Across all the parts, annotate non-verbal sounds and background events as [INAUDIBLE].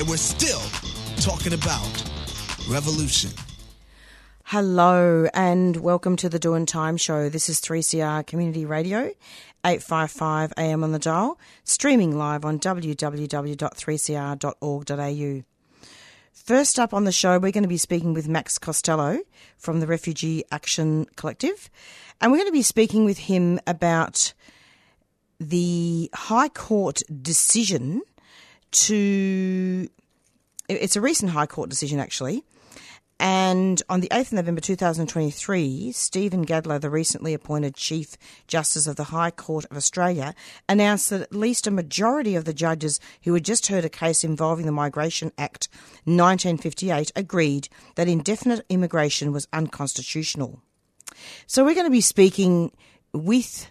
and we're still talking about revolution. Hello and welcome to the Doing Time Show. This is 3CR Community Radio, 855 AM on the dial, streaming live on www.3cr.org.au. First up on the show, we're going to be speaking with Max Costello from the Refugee Action Collective, and we're going to be speaking with him about the High Court decision to. It's a recent High Court decision, actually and on the 8th of November 2023, Stephen Gageler, the recently appointed Chief Justice of the High Court of Australia, announced that at least a majority of the judges who had just heard a case involving the Migration Act 1958 agreed that indefinite immigration was unconstitutional. So we're going to be speaking with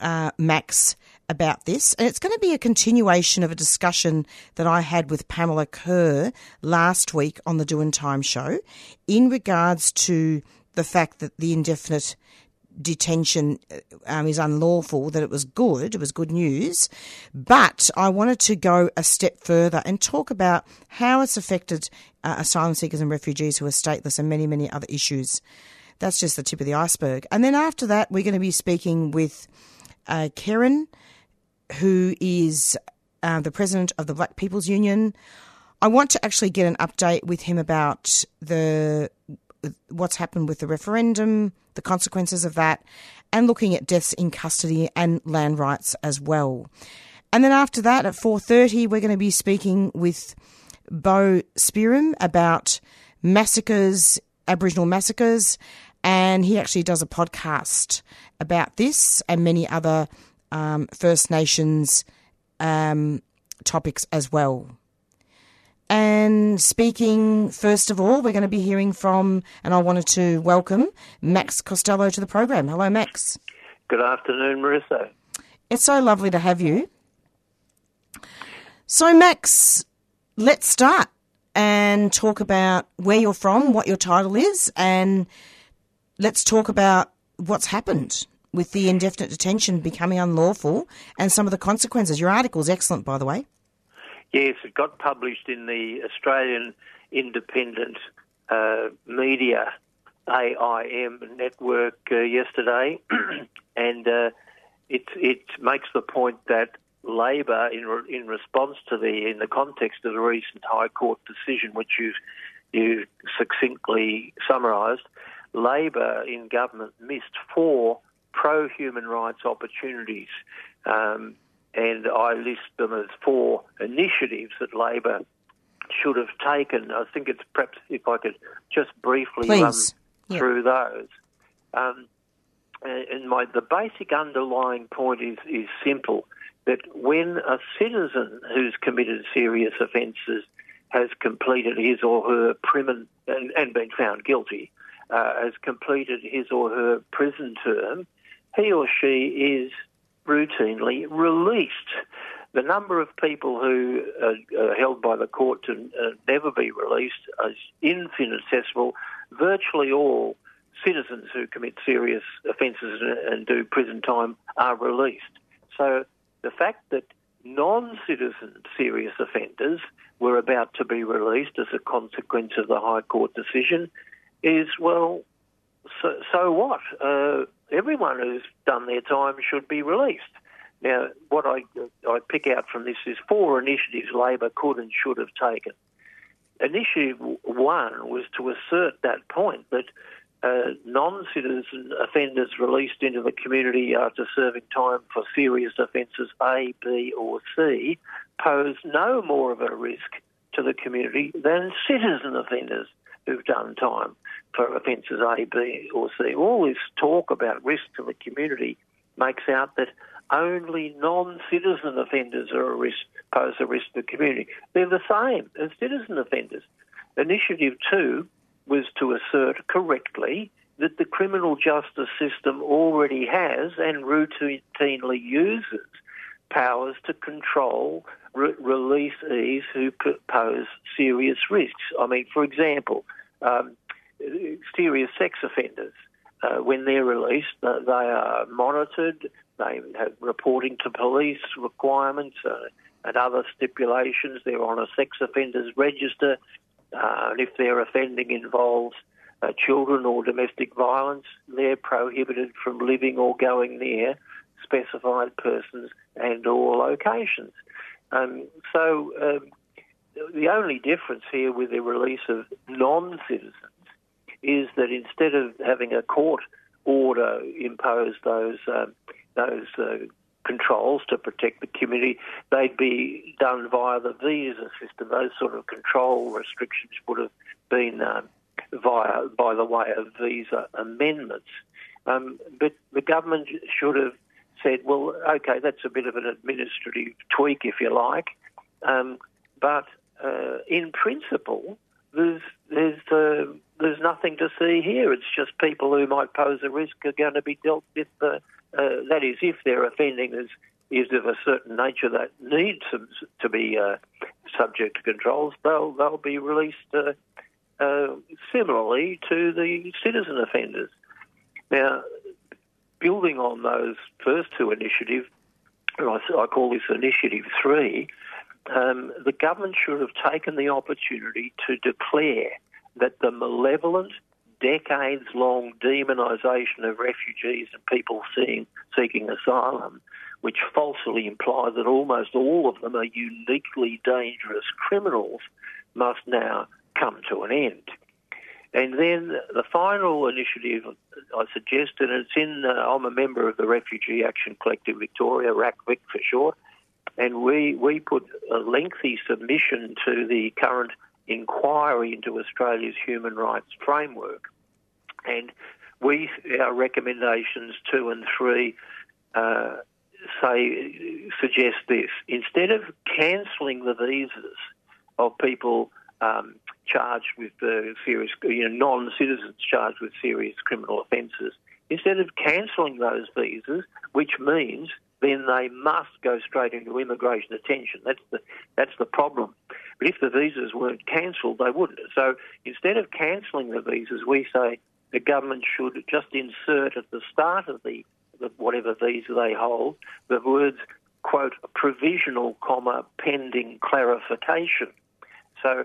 uh, Max about this. And it's going to be a continuation of a discussion that I had with Pamela Kerr last week on the Doing Time show in regards to the fact that the indefinite detention um, is unlawful, that it was good, it was good news. But I wanted to go a step further and talk about how it's affected uh, asylum seekers and refugees who are stateless and many, many other issues. That's just the tip of the iceberg. And then after that, we're going to be speaking with uh, Karen who is uh, the president of the Black People's Union. I want to actually get an update with him about the what's happened with the referendum, the consequences of that, and looking at deaths in custody and land rights as well. And then after that, at four thirty, we're going to be speaking with Boe Spearim about massacres, Aboriginal massacres, and he actually does a podcast about this and many other um, First Nations um, topics as well. And speaking first of all, we're going to be hearing from, and I wanted to welcome Max Costello to the program. Hello, Max. Good afternoon, Marisa. It's so lovely to have you. So, Max, let's start and talk about where you're from, what your title is, and let's talk about what's happened with the indefinite detention becoming unlawful and some of the consequences. Your article is excellent, by the way. Yes, it got published in the Australian Independent uh, Media AIM network uh, yesterday, [CLEARS THROAT] and uh, it it makes the point that Labor, in re- in response to the in the context of the recent High Court decision, which you you succinctly summarised, Labor in government missed four pro human rights opportunities. Um, and I list them as four initiatives that Labor should have taken. I think it's perhaps if I could just briefly Please. run Yeah. through those. Um, and my the basic underlying point is is simple that when a citizen who's committed serious offences has completed his or her prison and, and been found guilty, uh, has completed his or her prison term, he or she is routinely released. The number of people who are, are held by the court to uh, never be released is infinitesimal. Virtually all citizens who commit serious offences and, do prison time are released. So the fact that non-citizen serious offenders were about to be released as a consequence of the High Court decision is, well, so, so what? Uh, everyone who's done their time should be released. Now, what I, I pick out from this is four initiatives Labor could and should have taken. Initiative one was to assert that point that uh, non-citizen offenders released into the community after serving time for serious offences A, B or C pose no more of a risk to the community than citizen offenders who've done time for offences A, B or C. All this talk about risk to the community makes out that only non-citizen offenders are a risk, pose a risk to the community. They're the same as citizen offenders. Initiative 2 was to assert correctly that the criminal justice system already has and routinely uses powers to control re- releasees who pose serious risks. I mean, for example, um, serious sex offenders, uh, when they're released, they are monitored, they have reporting to police requirements uh, and other stipulations. They're on a sex offenders register. Uh, and if their offending involves uh, children or domestic violence, they're prohibited from living or going near specified persons and or locations. Um, so um, the only difference here with the release of non-citizens is that instead of having a court order impose those um, those uh, controls to protect the community, they'd be done via the visa system. Those sort of control restrictions would have been um, via by the way of visa amendments. Um, but the government should have said, well, okay, that's a bit of an administrative tweak, if you like, um, but uh, in principle, there's there's uh, there's nothing to see here. It's just people who might pose a risk are going to be dealt with. Uh, uh, that is, if their offending is is of a certain nature that needs to, be uh, subject to controls, they'll they'll be released uh, uh, similarly to the citizen offenders. Now, building on those first two initiatives, I, I call this Initiative Three. Um, the government should have taken the opportunity to declare that the malevolent decades long demonisation of refugees and people seeing, seeking asylum, which falsely implies that almost all of them are uniquely dangerous criminals, must now come to an end. And then the final initiative I suggested, and it's in, uh, I'm a member of the Refugee Action Collective Victoria, RACVIC for short, and we, we put a lengthy submission to the current inquiry into Australia's human rights framework. And we, our recommendations two and three, uh, say suggest this: instead of cancelling the visas of people um, charged with uh, serious, you know, non-citizens charged with serious criminal offences, instead of cancelling those visas, which means then they must go straight into immigration detention. That's the that's the problem. But if the visas weren't cancelled, they wouldn't. So instead of cancelling the visas, we say the government should just insert at the start of the, the whatever visa they hold the words quote provisional comma pending clarification. So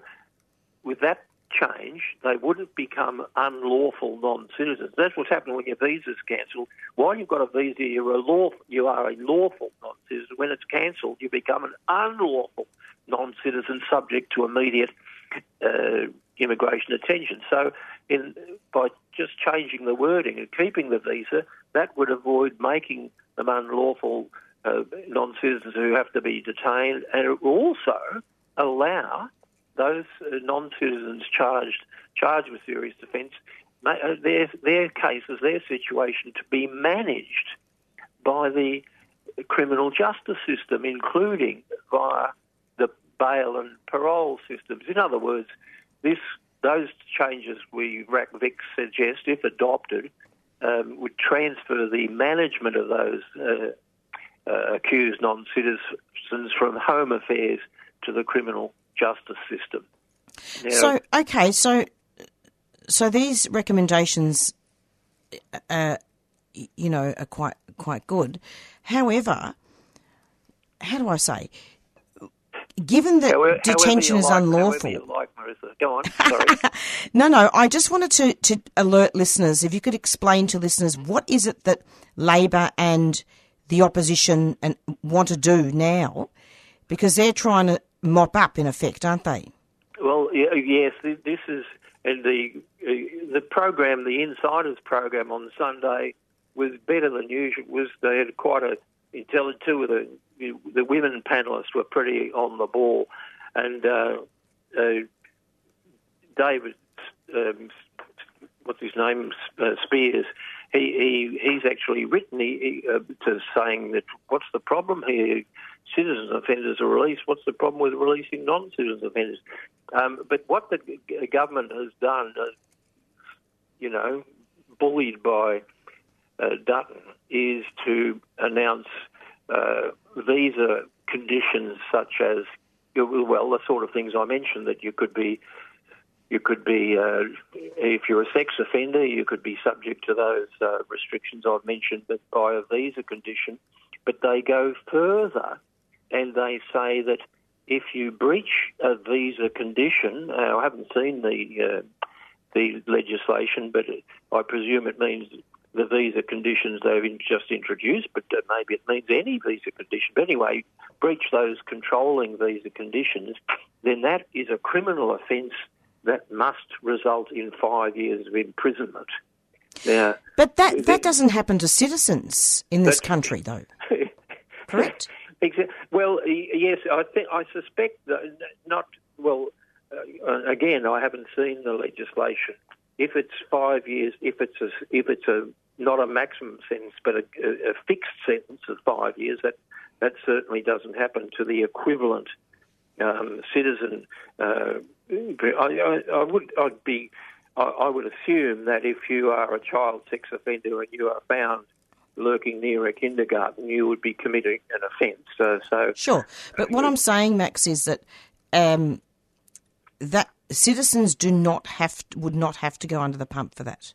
with that change, they wouldn't become unlawful non-citizens. That's what's happening when your visa's cancelled. While you've got a visa, you're a lawful, you are a lawful non-citizen. When it's cancelled, you become an unlawful non-citizen subject to immediate uh, immigration attention. So, in, by just changing the wording and keeping the visa, that would avoid making them unlawful uh, non-citizens who have to be detained, and it will also allow those uh, non-citizens charged charged with serious offence, uh, their their cases, their situation, to be managed by the criminal justice system, including via the bail and parole systems. In other words, this those changes we RACVIC suggest, if adopted, um, would transfer the management of those uh, uh, accused non-citizens from home affairs to the criminal justice system. Now, so, okay, so so these recommendations, uh, you know, are quite quite good. However, how do I say? Given that however, detention however is like, unlawful. Like, Marisa. Go on. Sorry. [LAUGHS] no, no. I just wanted to, to alert listeners. If you could explain to listeners what is it that Labor and the opposition and want to do now, because they're trying to mop up, in effect, aren't they? Well, yes, this is and the uh, the program, the Insiders program on Sunday was better than usual. Was they had quite a intelligent two of the the women panelists were pretty on the ball, and uh, uh, David, um, what's his name, uh, Speers. He, he he's actually written he, he, uh, to saying that what's the problem here? Citizen offenders are released. What's the problem with releasing non-citizen offenders? Um, but what the government has done, uh, you know, bullied by uh, Dutton, is to announce uh, visa conditions such as, well, the sort of things I mentioned that you could be, you could be, uh, if you're a sex offender, you could be subject to those uh, restrictions I've mentioned, but by a visa condition. But they go further, and they say that if you breach a visa condition, I haven't seen the uh, the legislation, but I presume it means the visa conditions they've just introduced, but uh, maybe it means any visa condition. But anyway, breach those controlling visa conditions, then that is a criminal offence that must result in five years of imprisonment. Now, but that that doesn't happen to citizens in this country, though. [LAUGHS] Correct. Well, yes, I think I suspect that not. Well, uh, again, I haven't seen the legislation if it's five years, if it's a, if it's a not a maximum sentence, but a, a fixed sentence of five years, that that certainly doesn't happen to the equivalent um, citizen. Uh, I, I, I, would I'd be I, I would assume that if you are a child sex offender and you are found lurking near a kindergarten, you would be committing an offence. So, so sure, but what I'm saying, Max, is that um, that citizens do not have would not have to go under the pump for that.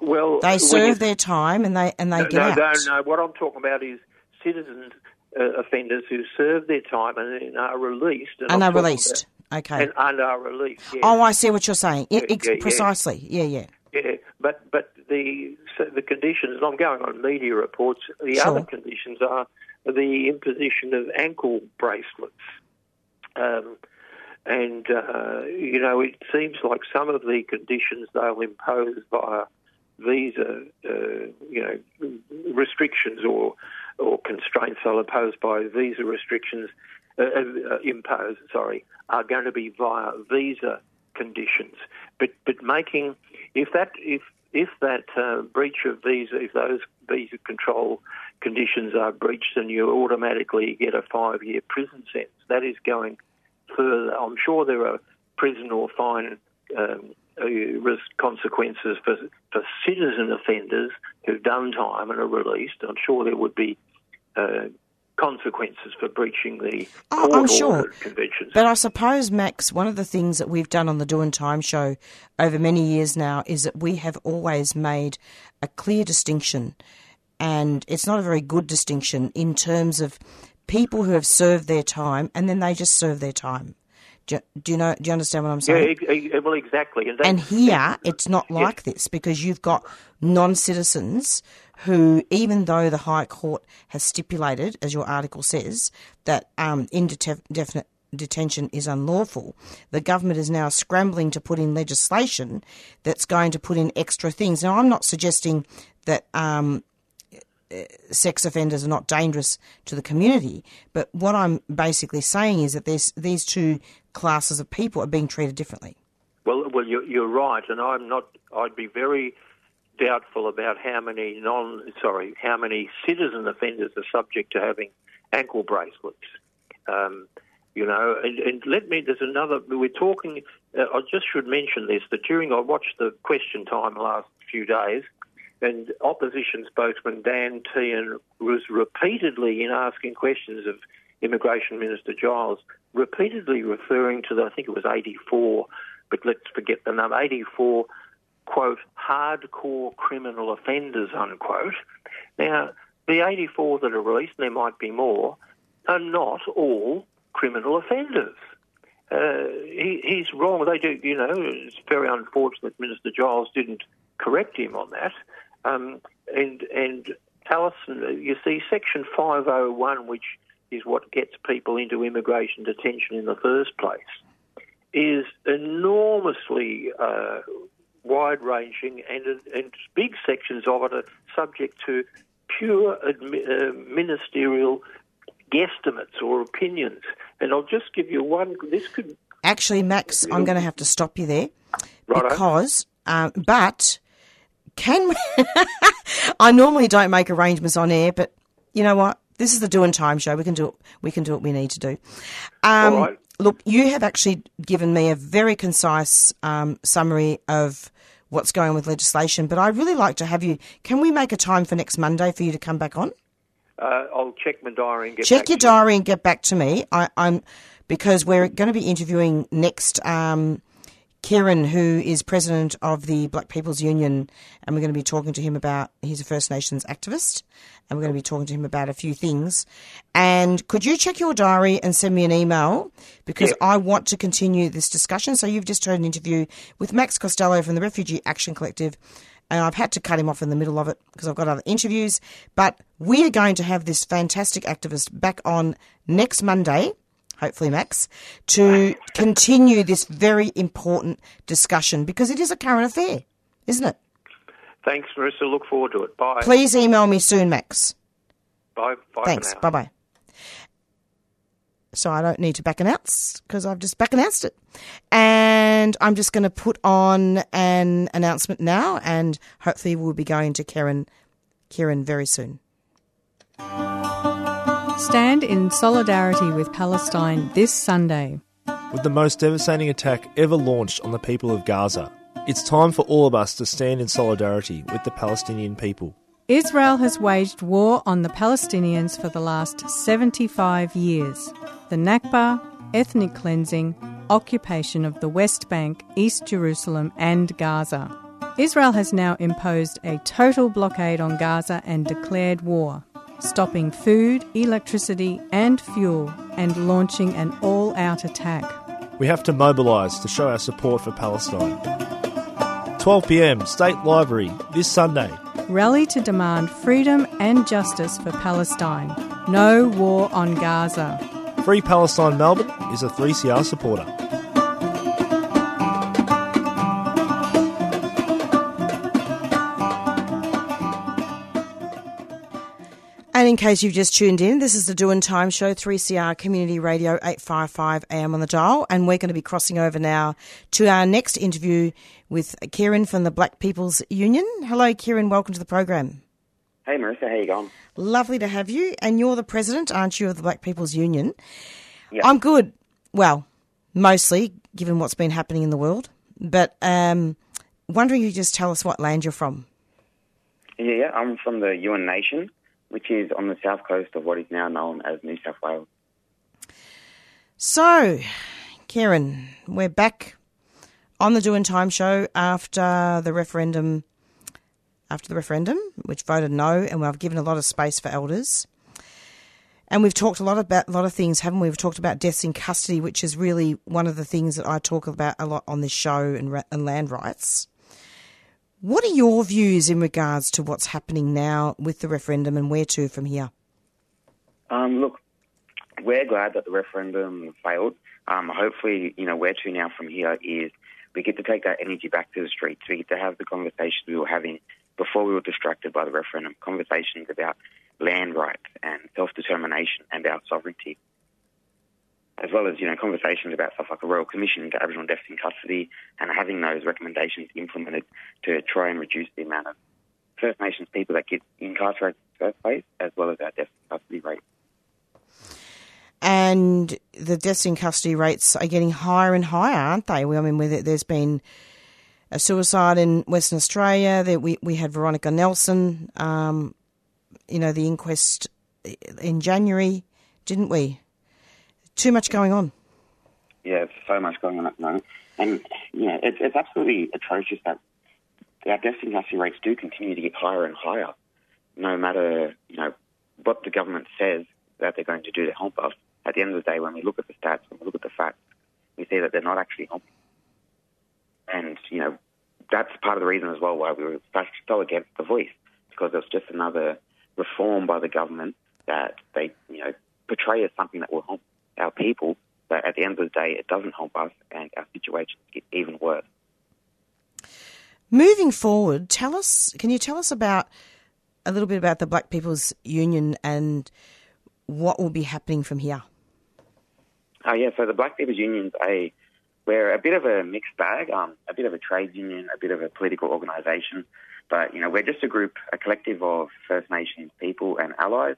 Well, they serve their time and they and they no, get no, out. No, no. What I'm talking about is citizens uh, offenders who serve their time and are released. And, and are released. Okay. And, and, are released. Yes. Oh, I see what you're saying. Yeah, yeah, precisely. Yeah, yeah. Yeah, but but the so the conditions. I'm going on media reports. The sure. other conditions are the imposition of ankle bracelets. Um, and, uh, you know, it seems like some of the conditions they'll impose via visa, uh, you know, restrictions or, or constraints they'll impose by visa restrictions, uh, uh, sorry, are going to be via visa conditions. But, but making, if that, if, if that uh, breach of visa, if those visa control conditions are breached, then you automatically get a five year prison sentence. That is going further. I'm sure there are prison or fine um, uh, risk consequences for, for citizen offenders who've done time and are released. I'm sure there would be uh, consequences for breaching the oh, I'm sure. conventions. But I suppose, Max, one of the things that we've done on the Doing Time show over many years now is that we have always made a clear distinction, and it's not a very good distinction in terms of people who have served their time and then they just serve their time. Do, do you know? Do you understand what I'm saying? Yeah, well, exactly. And, and here, [LAUGHS] it's not like this because you've got non-citizens who, even though the High Court has stipulated, as your article says, that um, indefinite detention is unlawful, the government is now scrambling to put in legislation that's going to put in extra things. Now, I'm not suggesting that um, sex offenders are not dangerous to the community. But what I'm basically saying is that these two classes of people are being treated differently. Well, well, you're, you're right, and I'm not. I'd be very doubtful about how many non, sorry, how many citizen offenders are subject to having ankle bracelets. Um, you know, and, and, let me. There's another. We're talking. Uh, I just should mention this. That during I watched the question time last few days, and opposition spokesman Dan Tehan was repeatedly, in asking questions of Immigration Minister Giles, repeatedly referring to the, I think it was 84, but let's forget the number, 84, quote, hardcore criminal offenders, unquote. Now, the 84 that are released, and there might be more, are not all criminal offenders. Uh, he, he's wrong. They do, you know, it's very unfortunate Minister Giles didn't correct him on that. Um, and and Alison, you see, Section 501, which is what gets people into immigration detention in the first place, is enormously uh, wide ranging, and, and big sections of it are subject to pure admi- uh, ministerial guesstimates or opinions. And I'll just give you one. This could Actually, Max, I'm going to have to stop you there Righto. because, um, but can we... [LAUGHS] I normally don't make arrangements on air, but you know what? This is the doing time show. We can do it. We can do what we need to do. Um, right. Look, you have actually given me a very concise um, summary of what's going on with legislation, but I'd really like to have you. Can we make a time for next Monday for you to come back on? uh, I'll check my diary and get Check back your to you. diary and get back to me. I, I'm because we're going to be interviewing next um, Keiran, who is president of the Black People's Union, and we're going to be talking to him about he's a First Nations activist, and we're going to be talking to him about a few things. And could you check your diary and send me an email because Yeah. I want to continue this discussion. So you've just heard an interview with Max Costello from the Refugee Action Collective. And I've had to cut him off in the middle of it because I've got other interviews. But we are going to have this fantastic activist back on next Monday hopefully, Max, to continue this very important discussion because it is a current affair, isn't it? Thanks, Marisa. Look forward to it. Bye. Please email me soon, Max. Bye. Bye. Thanks. Bye bye. So I don't need to back announce because I've just back announced it. And I'm just going to put on an announcement now and hopefully we'll be going to Karen, Keiran very soon. Stand in solidarity with Palestine this Sunday. with the most devastating attack ever launched on the people of Gaza. It's time for all of us to stand in solidarity with the Palestinian people. Israel has waged war on the Palestinians for the last 75 years. The Nakba, ethnic cleansing, occupation of the West Bank, East Jerusalem, and Gaza. Israel has now imposed a total blockade on Gaza and declared war, stopping food, electricity, and fuel, and launching an all out attack. We have to mobilise to show our support for Palestine. 12 pm, State Library, this Sunday. Rally to demand freedom and justice for Palestine. No war on Gaza. Free Palestine Melbourne is a 3CR supporter. And in case you've just tuned in, this is the Doing Time Show, 3CR Community Radio, 855 AM on the dial. And we're going to be crossing over now to our next interview with Keiran from the Black People's Union. Hello, Keiran. Welcome to the program. Hey Marisa, how you going? Lovely to have you. And you're the president, aren't you, of the Black People's Union? Yeah. I'm good. Well, mostly, given what's been happening in the world. But um, wondering if you just tell us what land you're from. Yeah, yeah, I'm from the Yuin Nation, which is on the south coast of what is now known as New South Wales. So, Keiran, we're back on the Doing Time show after the referendum. After the referendum, which voted no, and we've given a lot of space for elders. And we've talked a lot about a lot of things, haven't we? We've talked about deaths in custody, which is really one of the things that I talk about a lot on this show and, and land rights. What are your views in regards to what's happening now with the referendum and where to from here? Um, look, we're glad that the referendum failed. Um, hopefully, you know, where to now from here is we get to take that energy back to the streets. We get to have the conversations we were having before we were distracted by the referendum. Conversations about land rights and self-determination and our sovereignty. As well as, you know, conversations about stuff like a Royal Commission into Aboriginal deaths in custody and having those recommendations implemented to try and reduce the amount of First Nations people that get incarcerated in the first place, as well as our deaths in custody rate. and the deaths in custody rates are getting higher and higher, aren't they? I mean, there's been a suicide in Western Australia. That we we had Veronica Nelson. Um, you know, the inquest in January, didn't we? Too much going on. Yeah, so much going on at the moment. And, you know, it's, it's absolutely atrocious that our death rates do continue to get higher and higher, no matter, you know, what the government says that they're going to do to help us. At the end of the day, when we look at the stats, when we look at the facts, we see that they're not actually helping. And, you know, that's part of the reason as well why we were so against the voice, because it was just another reform by the government that they, you know, portray as something that will help our people, But at the end of the day, it doesn't help us, and our situations get even worse. Moving forward, tell us. Can you tell us about a little bit about the Black People's Union and what will be happening from here? Oh yeah, so the Black People's Union's a we're a bit of a mixed bag, um, a bit of a trade union, a bit of a political organisation, but you know we're just a group, a collective of First Nations people and allies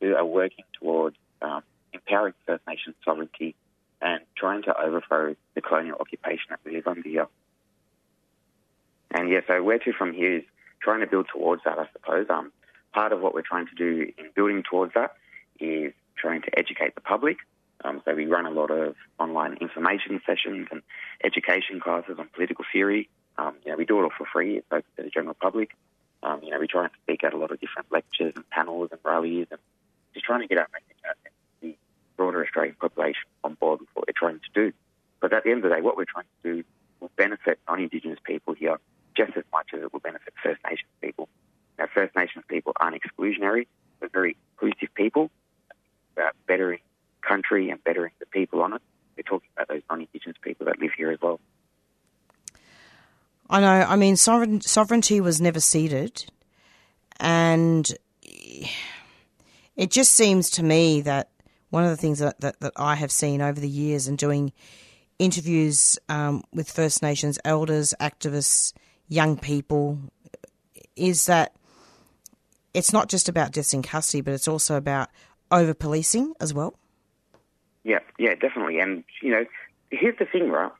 who are working towards um, empowering First Nations sovereignty and trying to overthrow the colonial occupation that we live under. And yeah, so where to from here is trying to build towards that, I suppose. Um, part of what we're trying to do in building towards that is trying to educate the public. Um, so we run a lot of online information sessions and education classes on political theory. Um, you know, we do it all for free. It's open to the general public. Um, you know, we try and speak at a lot of different lectures and panels and rallies and just trying to get our message out the broader Australian population on board with what we're trying to do. But at the end of the day, what we're trying to do will benefit non-Indigenous people here just as much as it will benefit First Nations people. Now, First Nations people aren't exclusionary. They're very inclusive people uh, about bettering country and bettering the people on it. We're talking about those non-Indigenous people that live here as well. I know. I mean, sovereign, sovereignty was never ceded, and it just seems to me that one of the things that, that, that I have seen over the years and doing interviews um, with First Nations elders, activists, young people, is that it's not just about deaths in custody, but it's also about over policing as well. Yeah, yeah, definitely. And, you know, here's the thing, right?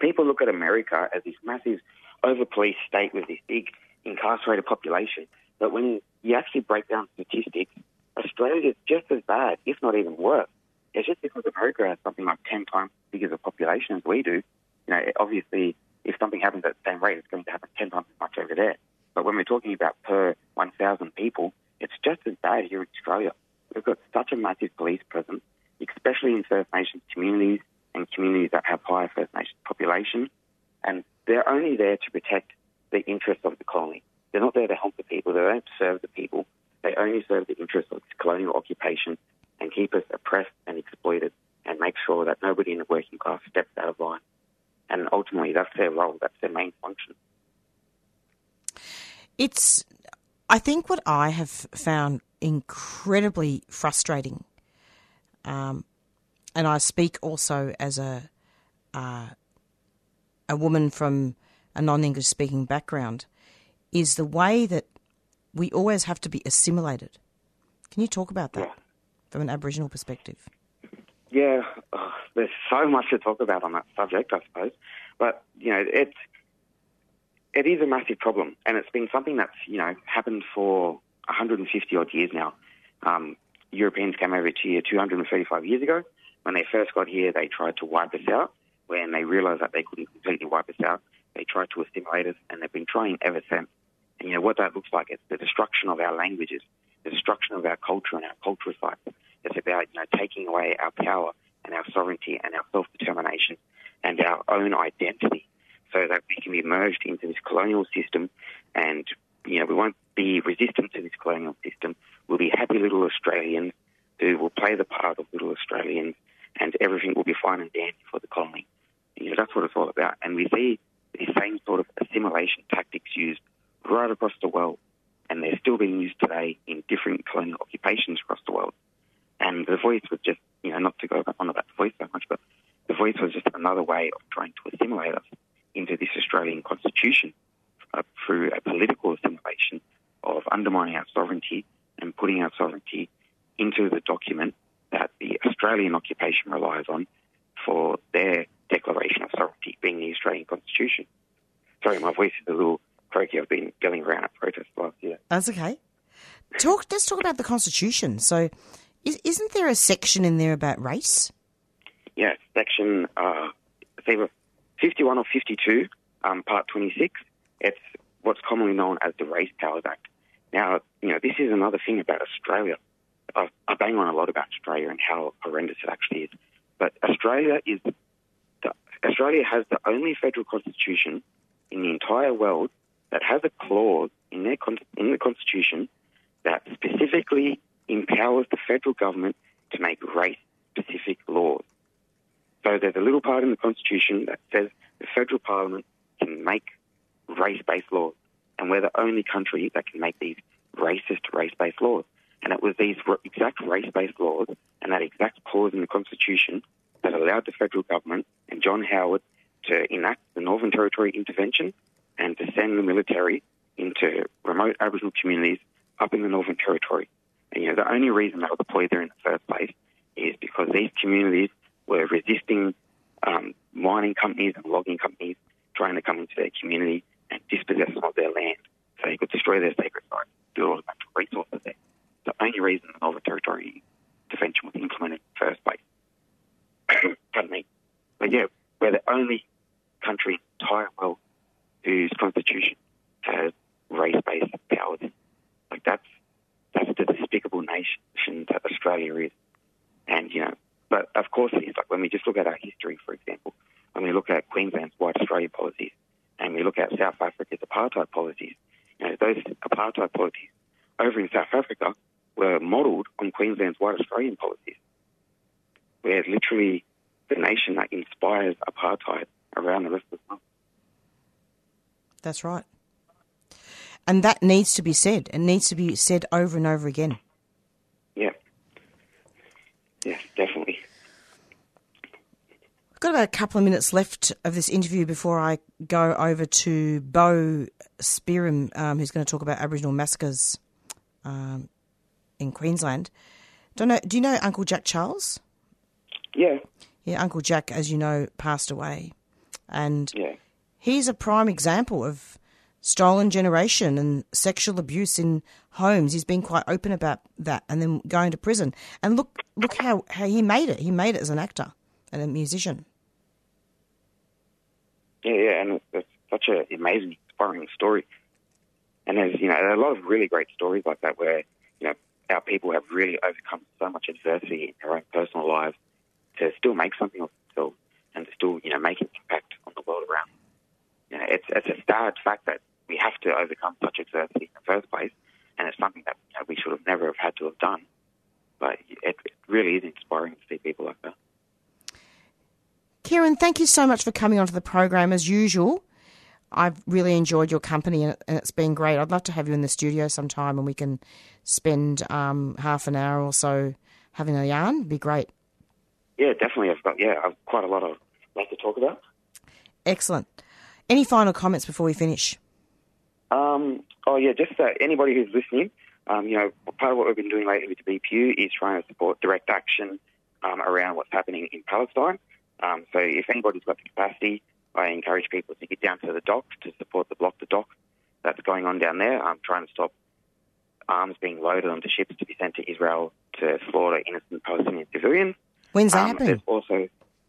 People look at America as this massive over policed state with this big incarcerated population. But when you actually break down statistics, Australia is just as bad, if not even worse. It's just because America has something like 10 times as big a population as we do. You know, obviously, if something happens at the same rate, it's going to happen 10 times as much over there. But when we're talking about per 1,000 people, it's just as bad here in Australia. We've got such a massive police presence, especially in First Nations communities and communities that have higher First Nations population. And they're only there to protect the interests of the colony. They're not there to help the people. They don't serve the people. They only serve the interests of colonial occupation and keep us oppressed and exploited and make sure that nobody in the working class steps out of line. And ultimately, that's their role. That's their main function. It's, I think, what I have found incredibly frustrating, um, and I speak also as a uh, a woman from a non-English speaking background, is the way that we always have to be assimilated. Can you talk about that Yeah. from an Aboriginal perspective? Yeah, oh, there's so much to talk about on that subject, I suppose. But you know, it's it is a massive problem, and it's been something that's you know happened for 150 odd years now. Um, Europeans came over to here 235 years ago. When they first got here, they tried to wipe us out. When they realised that they couldn't completely wipe us out, they tried to assimilate us, and they've been trying ever since. And you know what that looks like? It's the destruction of our languages, the destruction of our culture and our cultural sites. It's about you know taking away our power and our sovereignty and our self-determination and our own identity, so that we can be merged into this colonial system, and you know we won't be resistant to this colonial system. We'll be happy little Australians who will play the part of little Australians, and everything will be fine and dandy for the colony. You know that's what it's all about, and we see these same sort of assimilation tactics used right across the world, and they're still being used today in different colonial occupations across the world. And the voice was just, you know, not to go on about the voice so much, but the voice was just another way of trying to assimilate us into this Australian constitution uh, through a political assimilation of undermining our sovereignty and putting our sovereignty into the document that the Australian occupation relies on for their declaration of sovereignty, being the Australian Constitution. Sorry, my voice is a little croaky. I've been going around at protests last year. That's okay. Talk. Let's talk about the Constitution. So, is, isn't there a section in there about race? Yeah, section uh, it's either 51 or 52, um, part 26. It's what's commonly known as the Race Powers Act. Now, you know, this is another thing about Australia. I, I bang on a lot about Australia and how horrendous it actually is, but Australia is the, Australia has the only federal constitution in the entire world that has a clause in their in the constitution that specifically empowers the federal government to make race-specific laws. So there's a little part in the Constitution that says the federal parliament can make race-based laws, and we're the only country that can make these racist race-based laws. And it was these exact race-based laws and that exact clause in the Constitution that allowed the federal government and John Howard to enact the Northern Territory intervention and to send the military into remote Aboriginal communities up in the Northern Territory. And you know, the only reason they were deployed there in the first place is because these communities were resisting um, mining companies and logging companies trying to come into their community and dispossess them of their land so they could destroy their sacred sites, do all the natural resources there. The only reason the Northern Territory intervention was implemented in the first place. [COUGHS] Pardon me. But yeah, we're the only country in the entire world whose constitution has race-based powers. Like that's that's the despicable nation that Australia is. And you know, but of course it is. Like when we just look at our history, for example, when we look at Queensland's White Australia policies, and we look at South Africa's apartheid policies, you know, those apartheid policies over in South Africa were modelled on Queensland's White Australian policies. We're literally the nation that inspires apartheid around the rest of the world. That's right. And that needs to be said. It needs to be said over and over again. Yeah. Yeah, definitely. I've got about a couple of minutes left of this interview before I go over to Boe Spearim, um, who's going to talk about Aboriginal massacres um, in Queensland. Don't know. Do you know Uncle Jack Charles? Yeah. Yeah, Uncle Jack, as you know, passed away, and Yeah. He's a prime example of stolen generation and sexual abuse in homes. He's been quite open about that, and then going to prison. And look, look how, how he made it. He made it as an actor and a musician. Yeah, yeah, and it's, such an amazing, inspiring story. And there's, you know, a lot of really great stories like that where, you know, our people have really overcome so much adversity in their own personal lives to still make something of themselves and to still, you know, make an impact on the world around them. You know, it's, it's a sad fact that we have to overcome such adversity in the first place, and it's something that you know, we should have never have had to have done. But it, it really is inspiring to see people like that. Keiran, thank you so much for coming onto the program as usual. I've really enjoyed your company and it's been great. I'd love to have you in the studio sometime and we can spend um, half an hour or so having a yarn. It'd be great. Yeah, definitely. I've got yeah, I've quite a lot of lot to talk about. Excellent. Any final comments before we finish? Um, oh yeah, just uh, anybody who's listening, um, you know, part of what we've been doing lately with the BPU is trying to support direct action um, around what's happening in Palestine. Um, so if anybody's got the capacity, I encourage people to get down to the dock to support the block the dock that's going on down there. I'm trying to stop arms being loaded onto ships to be sent to Israel to slaughter innocent Palestinian civilians. When's that Um, happening? There's also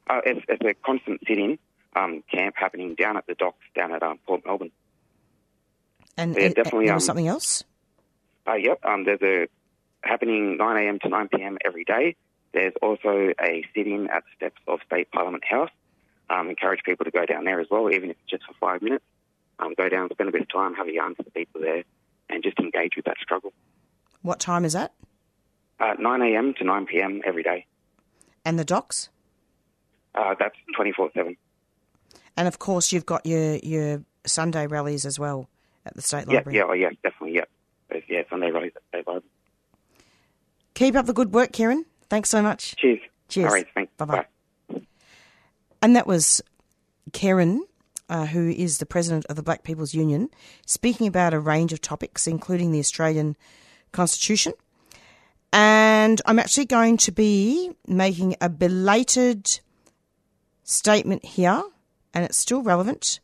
uh, it's, it's a constant sit-in um, camp happening down at the docks down at um, Port Melbourne. And, yeah, and- definitely, and um, something else? Uh, yep, um, there's a happening 9 a.m. to 9 p.m. every day. There's also a sit-in at the steps of State Parliament House. Um, encourage people to go down there as well, even if it's just for five minutes. Um, go down, spend a bit of time, have a yarn to the people there, and just engage with that struggle. What time is that? Uh, 9 a.m. to 9 p.m. every day. And the docks? Uh, that's 24/7. And of course, you've got your, your Sunday rallies as well at the State Library. yeah, oh, yeah, definitely, yeah. Yeah, Sunday rallies at State Library. Keep up the good work, Keiran. Thanks so much. Cheers. Cheers. All right, thanks. Bye-bye. And that was Karen, uh, who is the president of the Black People's Union, speaking about a range of topics, including the Australian Constitution. And I'm actually going to be making a belated statement here, and it's still relevant,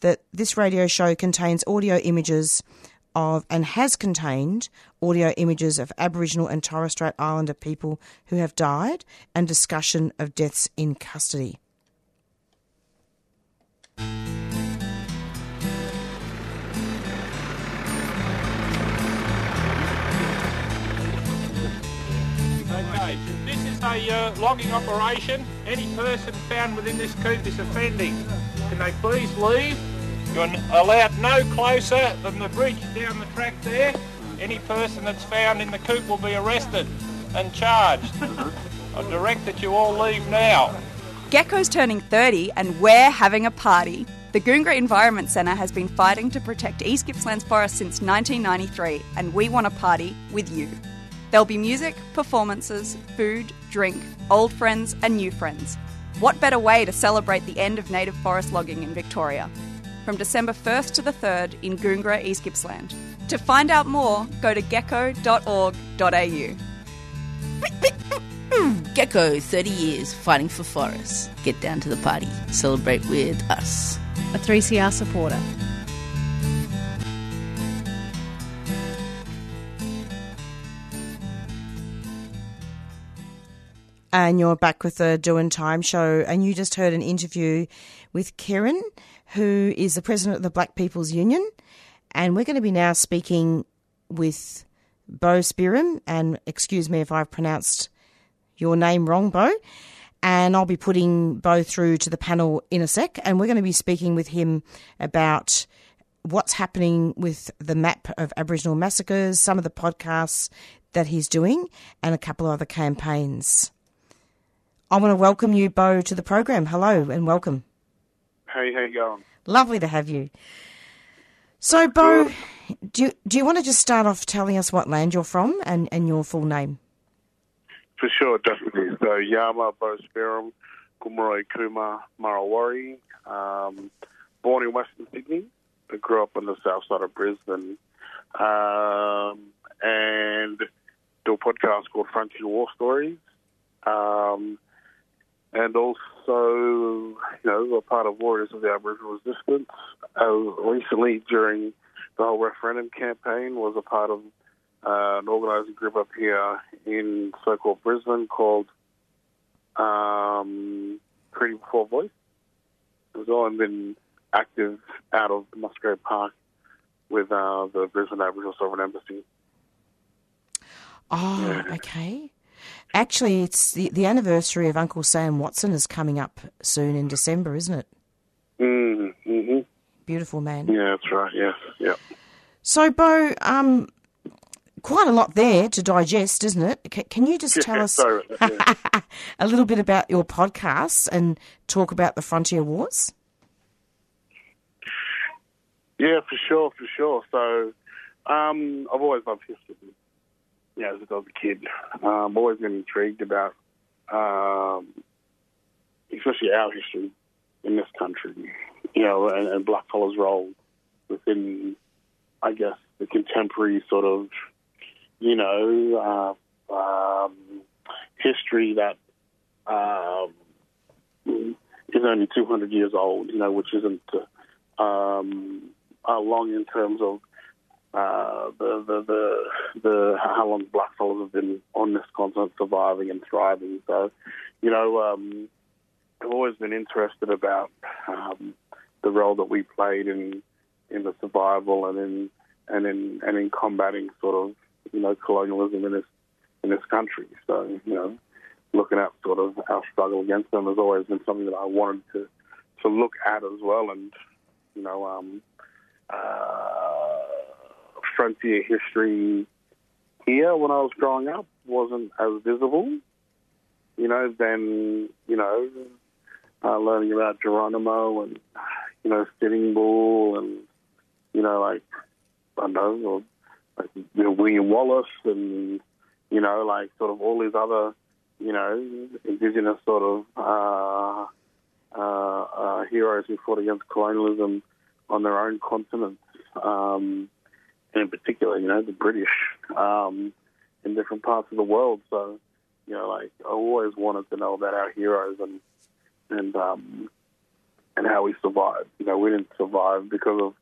that this radio show contains audio images of and has contained audio images of Aboriginal and Torres Strait Islander people who have died and discussion of deaths in custody. A uh, logging operation. Any person found within this coop is offending. Can they please leave? You're allowed no closer than the bridge down the track there. Any person that's found in the coop will be arrested and charged. I direct that you all leave now. GECO's turning 30 and we're having a party. The Goongerah Environment Centre has been fighting to protect East Gippsland's forest since 1993 and we want a party with you. There'll be music, performances, food, drink, old friends and new friends. What better way to celebrate the end of native forest logging in Victoria? From December 1st to the 3rd in Goongerah, East Gippsland. To find out more, go to geco.org.au. [COUGHS] GECO, 30 years fighting for forests. Get down to the party. Celebrate with us. A 3CR supporter. And you're back with the Doing Time show, and you just heard an interview with Keiran, who is the president of the Black People's Union. And we're going to be now speaking with Boe Spearim, and excuse me if I've pronounced your name wrong, Boe. And I'll be putting Boe through to the panel in a sec, and we're going to be speaking with him about what's happening with the map of Aboriginal massacres, some of the podcasts that he's doing, and a couple of other campaigns. I want to welcome you, Boe, to the program. Hello and welcome. Hey, how you going? Lovely to have you. So, Boe, do you, do you want to just start off telling us what land you're from and, and your full name? For sure, definitely. So, Yama, Boe Spearim, Gomeroi Kuma, Marawari. Um, born in Western Sydney. I grew up on the south side of Brisbane. Um, and do a podcast called Frontier War Stories. Um, and also, you know, a part of Warriors of the Aboriginal Resistance. Uh, recently, during the whole referendum campaign, was a part of uh, an organising group up here in so-called Brisbane called um, Freedom Before Voice. It was and been active out of Musgrave Park with uh, the Brisbane Aboriginal Sovereign Embassy. Oh, yeah. okay. Actually, it's the, the anniversary of Uncle Sam Watson is coming up soon in December, isn't it? Mm-hmm. mm-hmm. Beautiful man. Yeah, that's right. Yes, yeah. So, Boe, um, quite a lot there to digest, isn't it? C- can you just tell us Sorry, yeah. [LAUGHS] a little bit about your podcasts and talk about the Frontier Wars? Yeah, for sure, for sure. So, um, I've always loved history. Yeah, as a kid, um, I've always been intrigued about, um, especially our history in this country. You know, and, and black fellas' role within, I guess, the contemporary sort of, you know, uh, um, history that um, is only 200 years old. You know, which isn't um, uh, long in terms of uh, the, the the the how long blackfellas have been on this continent surviving and thriving. So, you know, um, I've always been interested about um, the role that we played in in the survival and in and in and in combating sort of you know colonialism in this in this country. So, you know, looking at sort of our struggle against them has always been something that I wanted to to look at as well, and you know. Um, uh, frontier history here when I was growing up wasn't as visible. You know, then, you know, uh, learning about Geronimo and, you know, Sitting Bull and, you know, like, I don't know, or, like, you know, William Wallace and, you know, like sort of all these other, you know, indigenous sort of uh, uh, uh, heroes who fought against colonialism on their own continent. Um, and in particular, you know, the British um, in different parts of the world. So, you know, like I always wanted to know about our heroes and and um, and how we survived. You know, we didn't survive because of,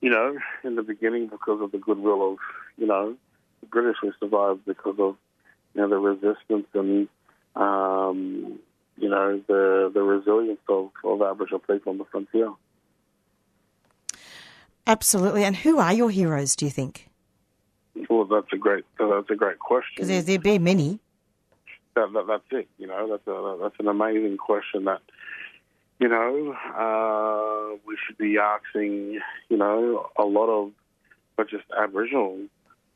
you know, in the beginning because of the goodwill of, you know, the British. We survived because of, you know, the resistance and, um, you know, the the resilience of, of Aboriginal people on the frontier. Absolutely. And who are your heroes, do you think? Well, that's a great that's a great question. Because there there be many. That, that, that's it. You know, that's a, that's an amazing question that you know uh, we should be asking. You know, a lot of not just Aboriginal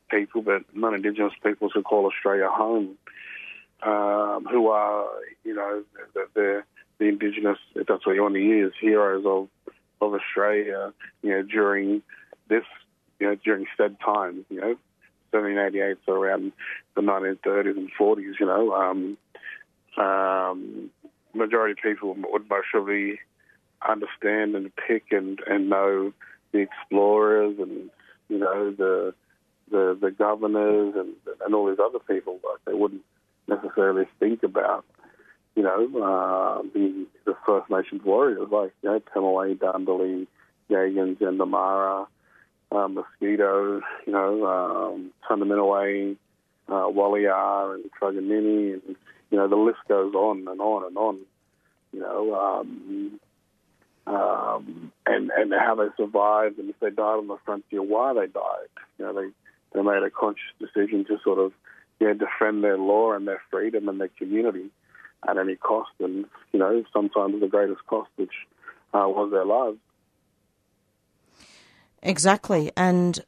people, but non-Indigenous peoples who call Australia home, um, who are you know they're the Indigenous, if that's what you want to use, heroes of of Australia, you know, during this, you know, during said time, you know, 1788, so around the 1930s and 40s, you know, um, um, majority of people would most understand and pick and, and know the explorers and you know the the the governors and and all these other people, but they wouldn't necessarily think about you know uh, the the First Nations warriors like you know Pemulwuy, Dundalli, Yagans, Jandamarra, uh, Mosquito, you know um, Tunnerminnerwait, uh, Walyer, and Truganini, and you know the list goes on and on and on. You know. Um, um, and and how they survived, and if they died on the frontier, why they died. You know, they they made a conscious decision to sort of know, defend their law and their freedom and their community at any cost, and you know sometimes the greatest cost, which uh, was their lives. Exactly, and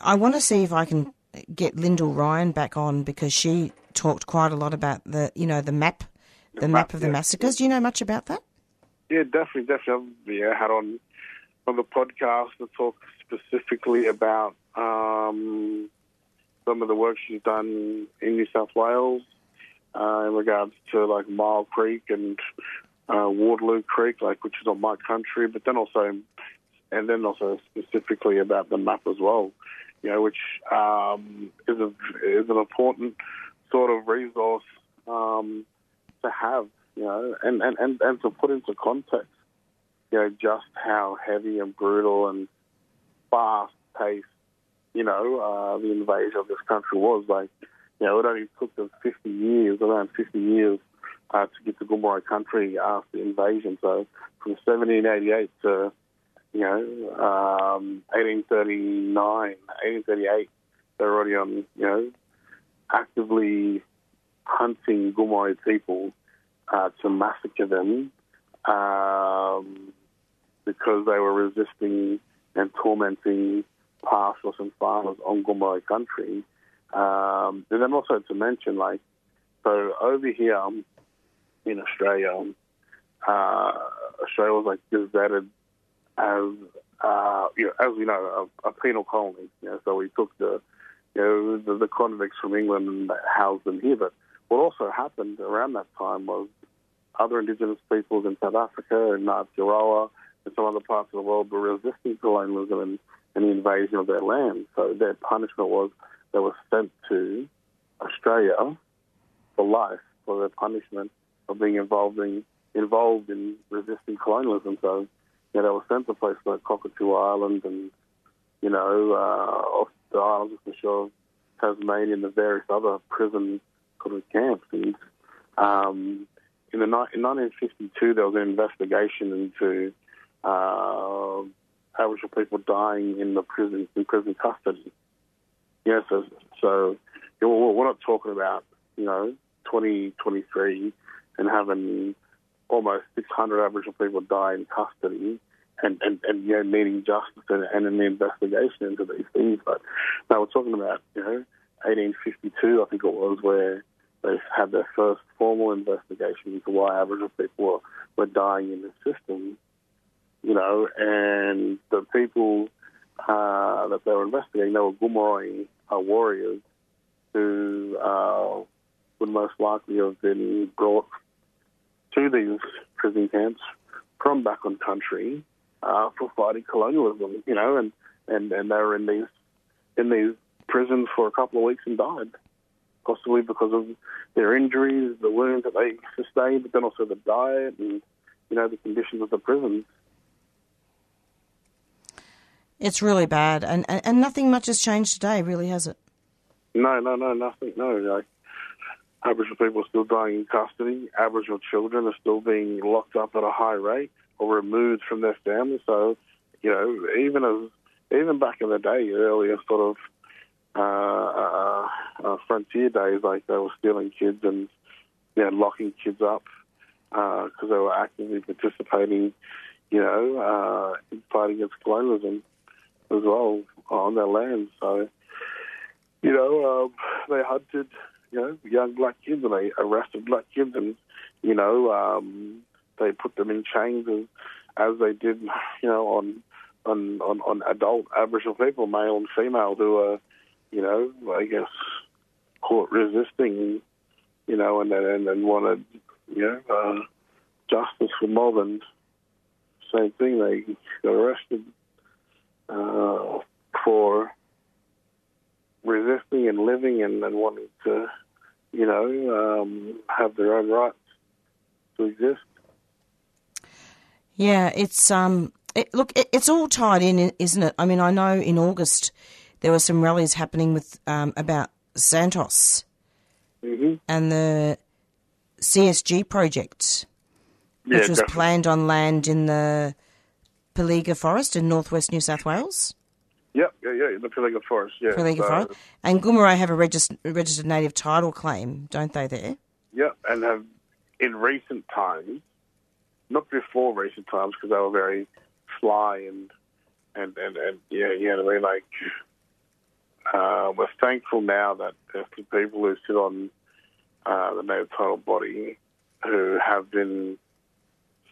I want to see if I can get Lyndall Ryan back on because she talked quite a lot about the you know the map the, map, of the yeah. massacres. Do you know much about that? Yeah, definitely, definitely. I've yeah, had on on the podcast to talk specifically about um, some of the work she's done in New South Wales uh, in regards to like Myall Creek and uh, Waterloo Creek, like which is on my country, but then also and then also specifically about the map as well. You know, which um, is a is an important sort of resource um, to have, you know, and, and, and, and to put into context, you know, just how heavy and brutal and fast paced, you know, uh, the invasion of this country was. Like, you know, it only took them 50 years, around 50 years, uh, to get to Gomeroi country after invasion. So from 1788 to, you know, um, 1839, 1838, they're already on, you know, actively hunting Gomeroi people uh, to massacre them um, because they were resisting and tormenting pastoralists and farmers on Gomeroi country. Um, and then also to mention, like, so over here in Australia, uh, Australia was like gazetted as, uh, you know, as we know, a, a penal colony. You know, so we took the, you know, the, the convicts from England and housed them here. But what also happened around that time was other indigenous peoples in South Africa and Aotearoa and some other parts of the world were resisting colonialism and, and the invasion of their land. So their punishment was they were sent to Australia for life for their punishment of being involved in involved in resisting colonialism. So you know, they were sent to places like Cockatoo Island and you know uh, off the islands of the shore of Tasmania and the various other prison sort of camps. And um, in the in 1952, there was an investigation into uh, Aboriginal people dying in the prison in prison custody. Yeah, so so we're not talking about you know 2023 and having almost 600 Aboriginal people die in custody and, and, and you know, needing justice and, and an investigation into these things. But now we're talking about, you know, 1852, I think it was, where they had their first formal investigation into why Aboriginal people were, were dying in the system, you know, and the people uh, that they were investigating, they were Gomeroi warriors who uh, would most likely have been brought to these prison camps from back on country uh, for fighting colonialism, you know, and, and, and they were in these in these prisons for a couple of weeks and died, possibly because of their injuries, the wounds that they sustained, but then also the diet and you know the conditions of the prisons. It's really bad, and, and, and nothing much has changed today, really, has it? No, no, no, nothing. No, like Aboriginal people are still dying in custody. Aboriginal children are still being locked up at a high rate or removed from their families. So, you know, even as even back in the day, earlier sort of uh, uh, uh, frontier days, like they were stealing kids and you know, locking kids up because they were actively participating, you know, uh, in fighting against colonialism as well on their land. So, you know, um, they hunted you know, young black kids and they arrested black kids and, you know, um, they put them in chains as, as they did, you know, on, on, on, on adult Aboriginal people, male and female, who are, you know, I guess, caught resisting, you know, and and, and wanted, you know, uh, justice for and same thing, they got arrested uh, for resisting and living and, and wanting to, you know, um, have their own rights to exist. Yeah, it's um, it, look, it, it's all tied in, isn't it? I mean, I know in August there were some rallies happening with um, about Santos mm-hmm. and the CSG project, Yeah, which was definitely. planned on land in the Pilliga Forest in northwest New South Wales. Yep, yeah, yeah, the Pilliga Forest, yeah. Pilliga so- Forest. And Gomeroi have a regist- registered native title claim, don't they, there? Yep, and have in recent times, not before recent times, because they were very sly and and and, and yeah, you know what I mean. Like, uh, we're thankful now that there's the people who sit on uh, the native title body who have been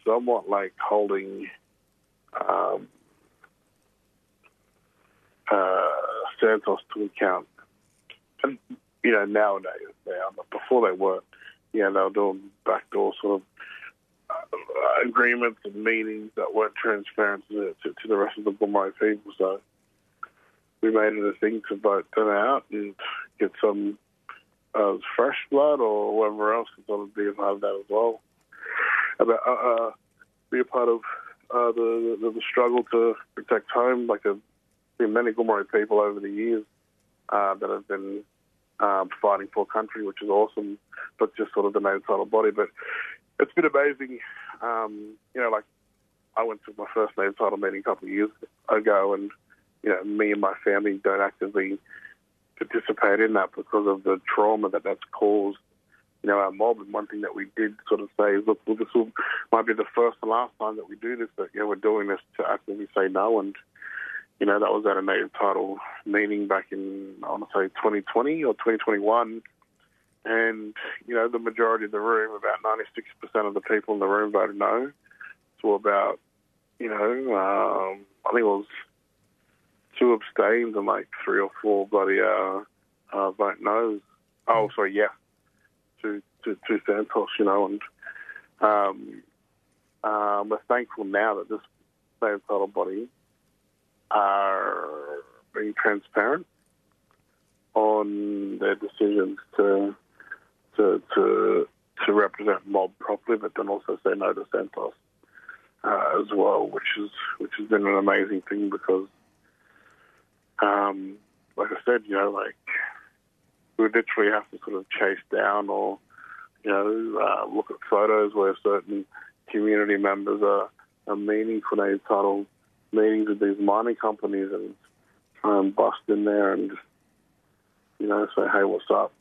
somewhat like holding um, uh, Santos to account. And, you know, nowadays are, but before they weren't. Yeah, they were doing backdoor sort of uh, agreements and meetings that weren't transparent to, to, to the rest of the Gomeroi people. So we made it a thing to vote them out and get some uh, fresh blood or whoever else is going to be a part of that as well. About uh, uh, be a part of uh, the, the the struggle to protect home. Like there's been many Gomeroi people over the years uh, that have been um, fighting for country, which is awesome. But just sort of the native title body. But it's been amazing. Um, you know, like I went to my first native title meeting a couple of years ago, and you know, me and my family don't actively participate in that because of the trauma that that's caused. You know, our mob. And one thing that we did sort of say is, look, well, this will, might be the first and last time that we do this, but you know, we're doing this to actively say no. And you know, that was at a native title meeting back in I want to say 2020 or 2021. And you know, the majority of the room, about 96% of the people in the room voted no. So about, you know, um, I think it was two abstained and like three or four bloody uh, uh, vote no's. Oh, sorry, yeah, to to, to Santos, you know, and um, um, we're thankful now that this native title body are being transparent on their decisions to to to to represent mob properly, but then also say no to Santos uh, as well, which is which has been an amazing thing because, um, like I said, you know, like we literally have to sort of chase down or you know uh, look at photos where certain community members are, are meeting for native title meetings with these mining companies and try and bust in there and you know say, hey, what's up?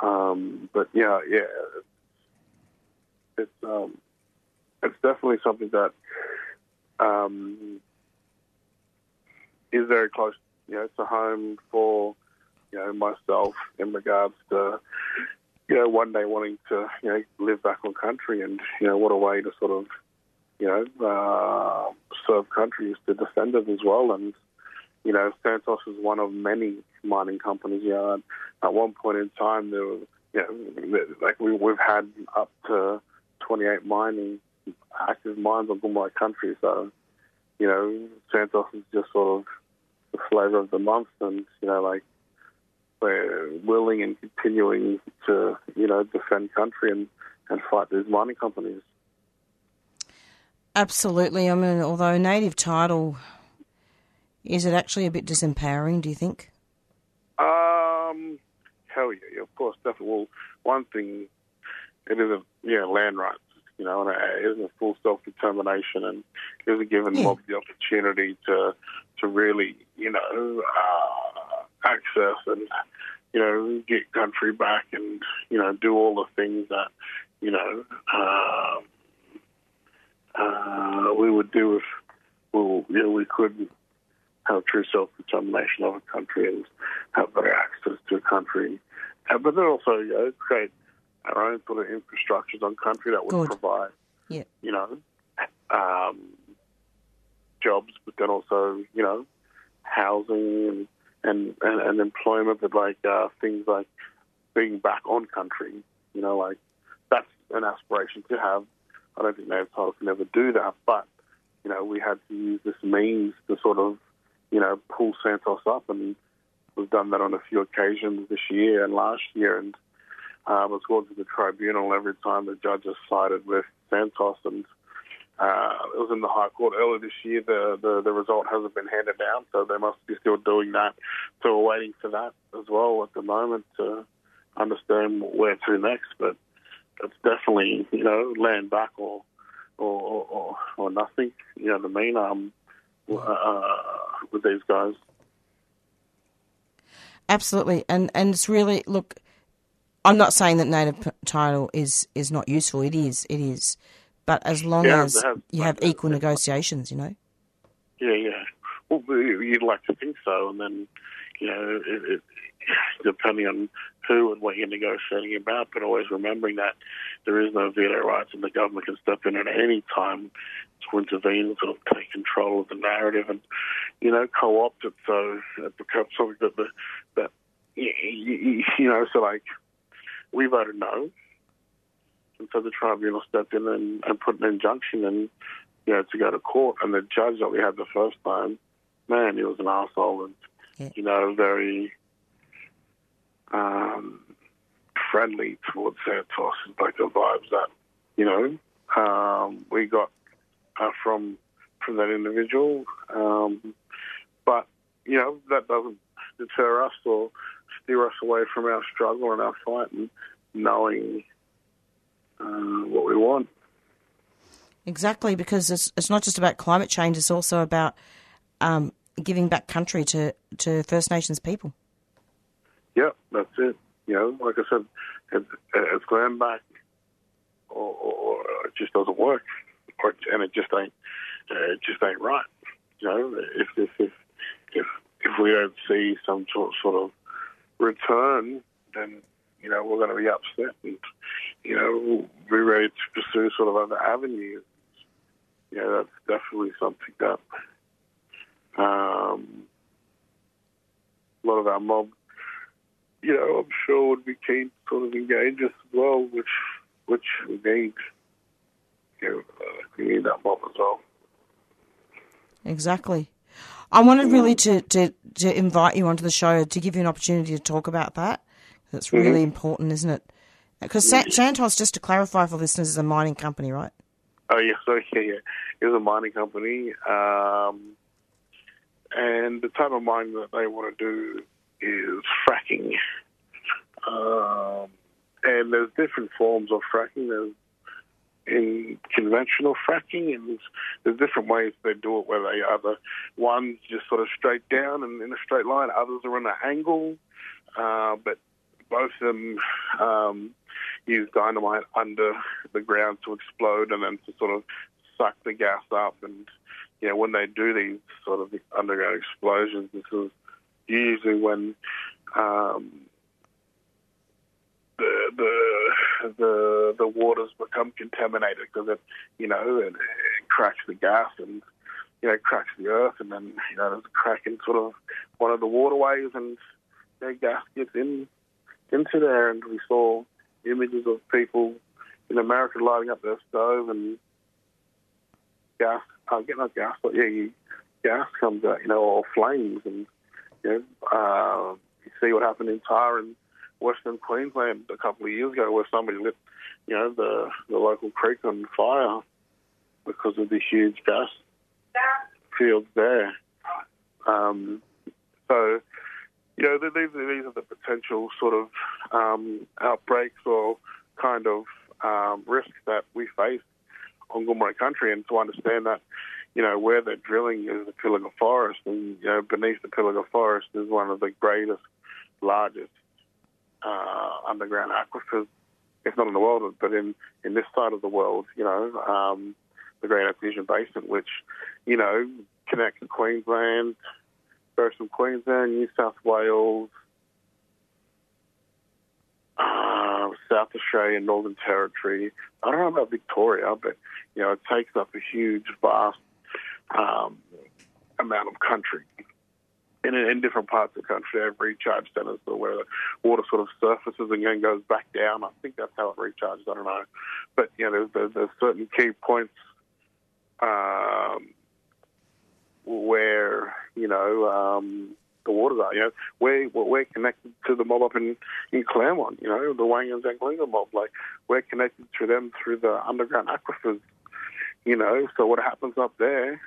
Um, but yeah, yeah, it's, it's um, it's definitely something that um, is very close, you know, to home for you know myself in regards to you know one day wanting to you know live back on country and you know what a way to sort of you know uh, serve countries to defend it as well and you know, Santos is one of many mining companies. You know, at one point in time, there were, you know, like we, we've had up to 28 mining active mines on Gomeroi country. So, you know, Santos is just sort of the flavour of the month, and you know, like we're willing and continuing to, you know, defend country and and fight these mining companies. Absolutely. I mean, although native title, is it actually a bit disempowering, do you think? Um, hell yeah, yeah, of course, definitely. Well, one thing, it isn't, yeah, land rights, you know, and it isn't full self-determination and it isn't giving mobs the opportunity to, to really, you know, uh, access and, you know, get country back and, you know, do all the things that, you know, uh, uh, we would do if, well, you know, we couldn't have true self-determination of a country and have better access to a country. Uh, but then also, you know, create our own sort of infrastructures on country that would Good. provide, Yeah. you know, um, jobs, but then also, you know, housing and and, and, and employment, but like uh, things like being back on country. You know, like that's an aspiration to have. I don't think native title can ever do that, but you know, we had to use this means to sort of, you know, pull Santos up, and we've done that on a few occasions this year and last year, and um, it's gone to the tribunal every time the judge has sided with Santos, and uh, it was in the High Court earlier this year. The, the the result hasn't been handed down, so they must be still doing that. So we're waiting for that as well at the moment to understand where to next. But it's definitely you know land back or or or, or nothing. You know what I mean? Um, uh, with these guys. Absolutely, and and it's really look. I'm not saying that native title is is not useful. It is, it is, but as long Yeah, as have- you have equal negotiations, you know. Yeah, yeah. Well, you'd like to think so, and then you know, it, it, depending on who and what you're negotiating about, but always remembering that there is no veto rights, and the government can step in at any time to intervene and sort of take control of the narrative and you know co-opt it so it becomes something that the that you, you, you know so like we voted no. And so the tribunal stepped in and, and put an injunction in, you know, to go to court. And the judge that we had the first time, man, he was an asshole and, you know, very um, friendly towards Santos. And like the vibes that, you know, um, we got uh, from from that individual. Um, but, you know, that doesn't deter us or steer us away from our struggle and our fight and knowing uh, what we want. Exactly, because it's it's not just about climate change; it's also about um, giving back country to, to First Nations people. Yeah, that's it. You know, like I said, it, it's going back, or, or it just doesn't work, or, and it just ain't, uh, it just ain't right. You know, if if if if, if we don't see some sort sort of return, then you know we're going to be upset, and you know be ready to pursue sort of other avenues. You know, that's definitely something that um, a lot of our mob you know, I'm sure would be keen to sort of engage us as well, which which we need. You know, uh, we need that mob as well. Exactly. I wanted really to, to, to invite you onto the show to give you an opportunity to talk about that. That's really Mhm. important, isn't it? Because Sa- Santos, just to clarify for listeners, is a mining company, right? Oh yeah, [LAUGHS] so yeah, yeah. It was a mining company, um, and the type of mining that they want to do is fracking. Um, and there's different forms of fracking. There's in conventional fracking, and there's, there's different ways they do it. Where they either one's just sort of straight down and in a straight line, others are in an angle, uh, but both of them um, use dynamite under the ground to explode and then to sort of suck the gas up. And you know, when they do these sort of underground explosions, this is usually when um, the the the the waters become contaminated because it you know it, it cracks the gas and you know cracks the earth and then you know there's a crack in sort of one of the waterways and know, gas gets in into there and we saw images of people in America lighting up their stove and gas uh, get not gas but yeah you, gas comes out you know or flames and you know uh, you see what happened in Tar and Western Queensland a couple of years ago, where somebody lit, you know, the the local creek on fire because of the huge gas fields there. Um, so, you know, these these are the potential sort of um, outbreaks or kind of um, risks that we face on Gomeroi country, and to understand that. You know, where they're drilling is the Pilliga Forest, and, you know, beneath the Pilliga Forest is one of the greatest, largest uh, underground aquifers, if not in the world, but in, in this side of the world, you know, um, the Great Artesian Basin, which, you know, connects Queensland From Queensland, New South Wales, uh, South Australia, Northern Territory. I don't know about Victoria, but you know, it takes up a huge, vast um, amount of country. In, in different parts of the country, they have recharge centres where the water sort of surfaces and then goes back down. I think that's how it recharges. I don't know, but you know, there's, there's, there's certain key points um, where you know um, the waters are. You know, we're we're connected to the mob up in in Clermont. You know, the Wangans and Jagalingou mob. Like we're connected to them through the underground aquifers. You know, so what happens up there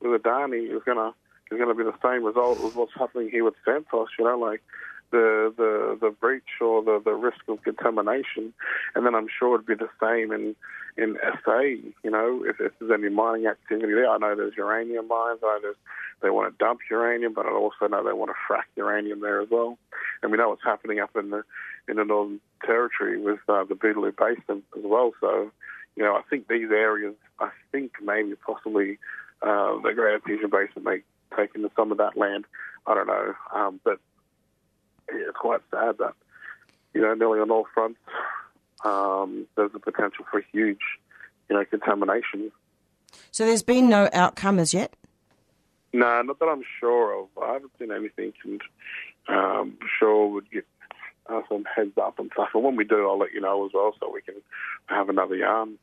with the Adani is gonna is gonna be the same result as what's happening here with Santos. You know, like the the the breach or the the risk of contamination, and then I'm sure it'd be the same in in SA. You know, if, if there's any mining activity there, I know there's uranium mines. I know they want to dump uranium, but I also know they want to frack uranium there as well. And we know what's happening up in the in the Northern Territory with uh, the Beetaloo Basin as well. So, you know, I think these areas, I think maybe possibly uh, the Great Artesian Basin may take into some of that land. I don't know, um, but it's quite sad that you know nearly on all fronts um, there's a potential for huge you know contamination. So there's been no outcome as yet. No, not that I'm sure of. I haven't seen anything, and um, sure would get uh, some heads up and stuff. And when we do, I'll let you know as well, so we can have another yarn.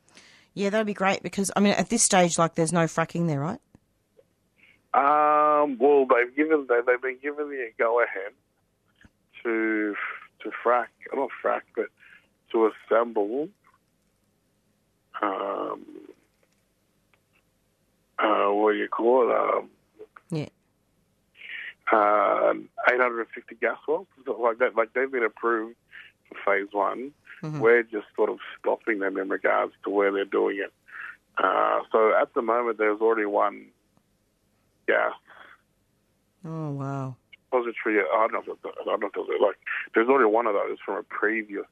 Yeah, that'd be great because I mean, at this stage, like, there's no fracking there, right? Um, well, they've given they, they've been given the go ahead to to frack, not frack, but to assemble um, uh, what do you call it? Um, yeah. Uh, 850 gas wells, like that. Like they've been approved for phase one. Mm-hmm. We're just sort of stopping them in regards to where they're doing it. Uh, so at the moment, there's already one gas Oh wow. Repository. I don't know. I don't know if there's like there's already one of those from a previous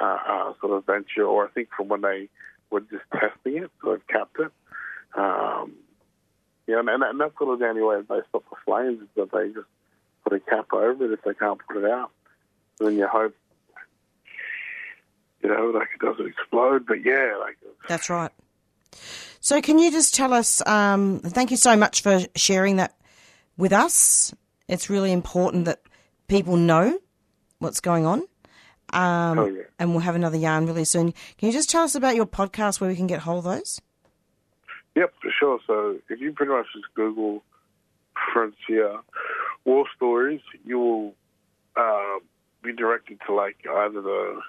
uh, uh, sort of venture, or I think from when they were just testing it, so they've capped it. Um, yeah, and, and that's sort of the only way they stop the flames is that they just put a cap over it if they can't put it out. And then you hope, you know, like it doesn't explode. But yeah, like That's right. So, can you just tell us? Um, thank you so much for sharing that with us. It's really important that people know what's going on. Um, Oh, yeah. And we'll have another yarn really soon. Can you just tell us about your podcast where we can get hold of those? Yep, for sure. So if you pretty much just Google Frontier War Stories, you will uh, be directed to like either the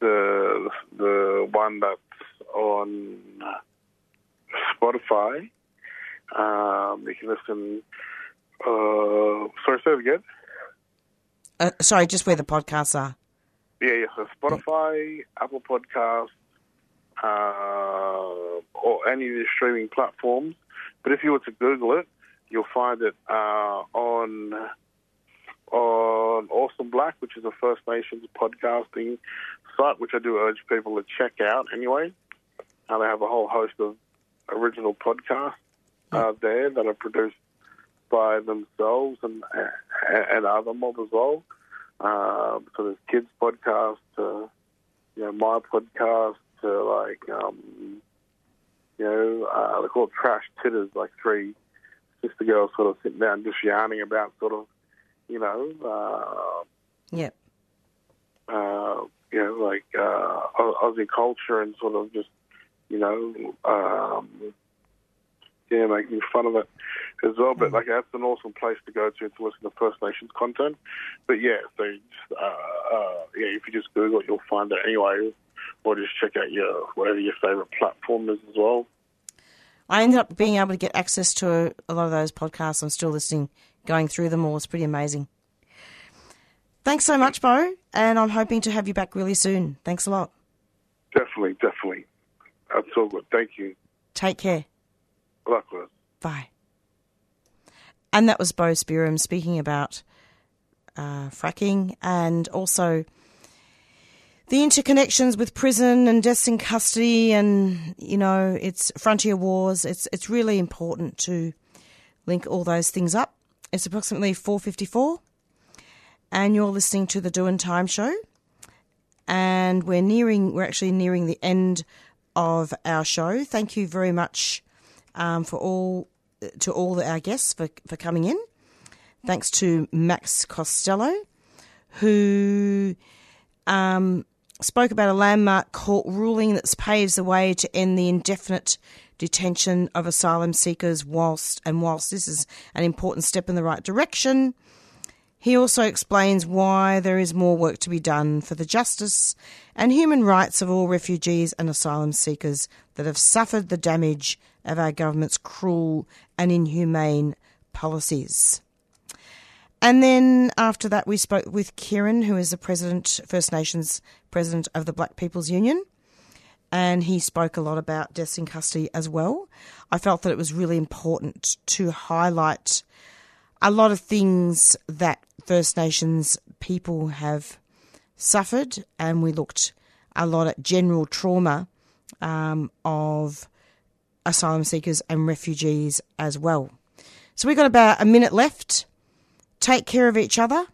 the the one that's on Spotify. Um, you can listen. Uh, sorry, say it again. Uh, sorry, just where the podcasts are. Yeah, yeah. So Spotify, Apple Podcasts, uh, or any of the streaming platforms. But if you were to Google it, you'll find it uh, on on Awesome Black, which is a First Nations podcasting site, which I do urge people to check out. Anyway, uh, they have a whole host of original podcasts uh, there that are produced by themselves and and other mob as well. Um, so there's kids podcast, to, you know, my podcast, to like, um, you know, uh, they call it trash titters, like three sister girls sort of sitting down just yarning about sort of, you know, uh, Yep. uh, you know, like uh, Au- Aussie culture and sort of just, you know, um, yeah, making fun of it as well. But like, that's an awesome place to go to to listen to First Nations content. But yeah, so just, uh, uh, yeah, if you just Google it, you'll find it anyway, or just check out your whatever your favorite platform is as well. I ended up being able to get access to a lot of those podcasts. I'm still listening, going through them all. It's pretty amazing. Thanks so much, Boe, and I'm hoping to have you back really soon. Thanks a lot. Definitely, definitely, that's all good. Thank you. Take care. Likewise. Bye. And that was Boe Spearim speaking about uh, fracking and also the interconnections with prison and deaths in custody and you know it's frontier wars. It's it's really important to link all those things up. It's approximately 4:54 and you're listening to the Doin' Time show. And we're nearing we're actually nearing the end of our show. Thank you very much um, for all to all our guests for, for coming in. Thanks to Max Costello, who um, spoke about a landmark court ruling that paves the way to end the indefinite detention of asylum seekers whilst and whilst this is an important step in the right direction he also explains why there is more work to be done for the justice and human rights of all refugees and asylum seekers that have suffered the damage of our government's cruel and inhumane policies. And then after that, we spoke with Keiran, who is the president, First Nations president of the Black People's Union and he spoke a lot about deaths in custody as well. I felt that it was really important to highlight a lot of things that First Nations people have suffered, and we looked a lot at general trauma um, of asylum seekers and refugees as well. So we've got about a minute left. Take care of each other.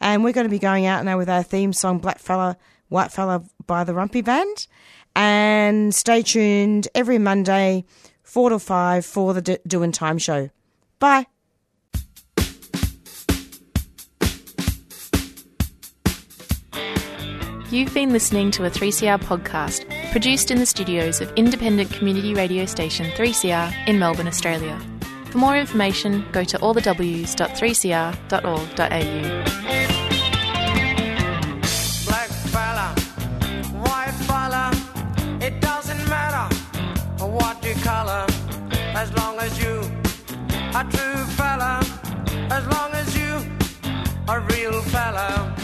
And we're going to be going out now with our theme song, Black Fella, White Fella by the Warumpi Band. And stay tuned every Monday, 4 to 5 for the Doing Time show. Bye. You've been listening to a 3CR podcast produced in the studios of independent community radio station 3CR in Melbourne, Australia. For more information, go to allthews.3cr.org.au. as long as you a true fella, as long as you a real fella.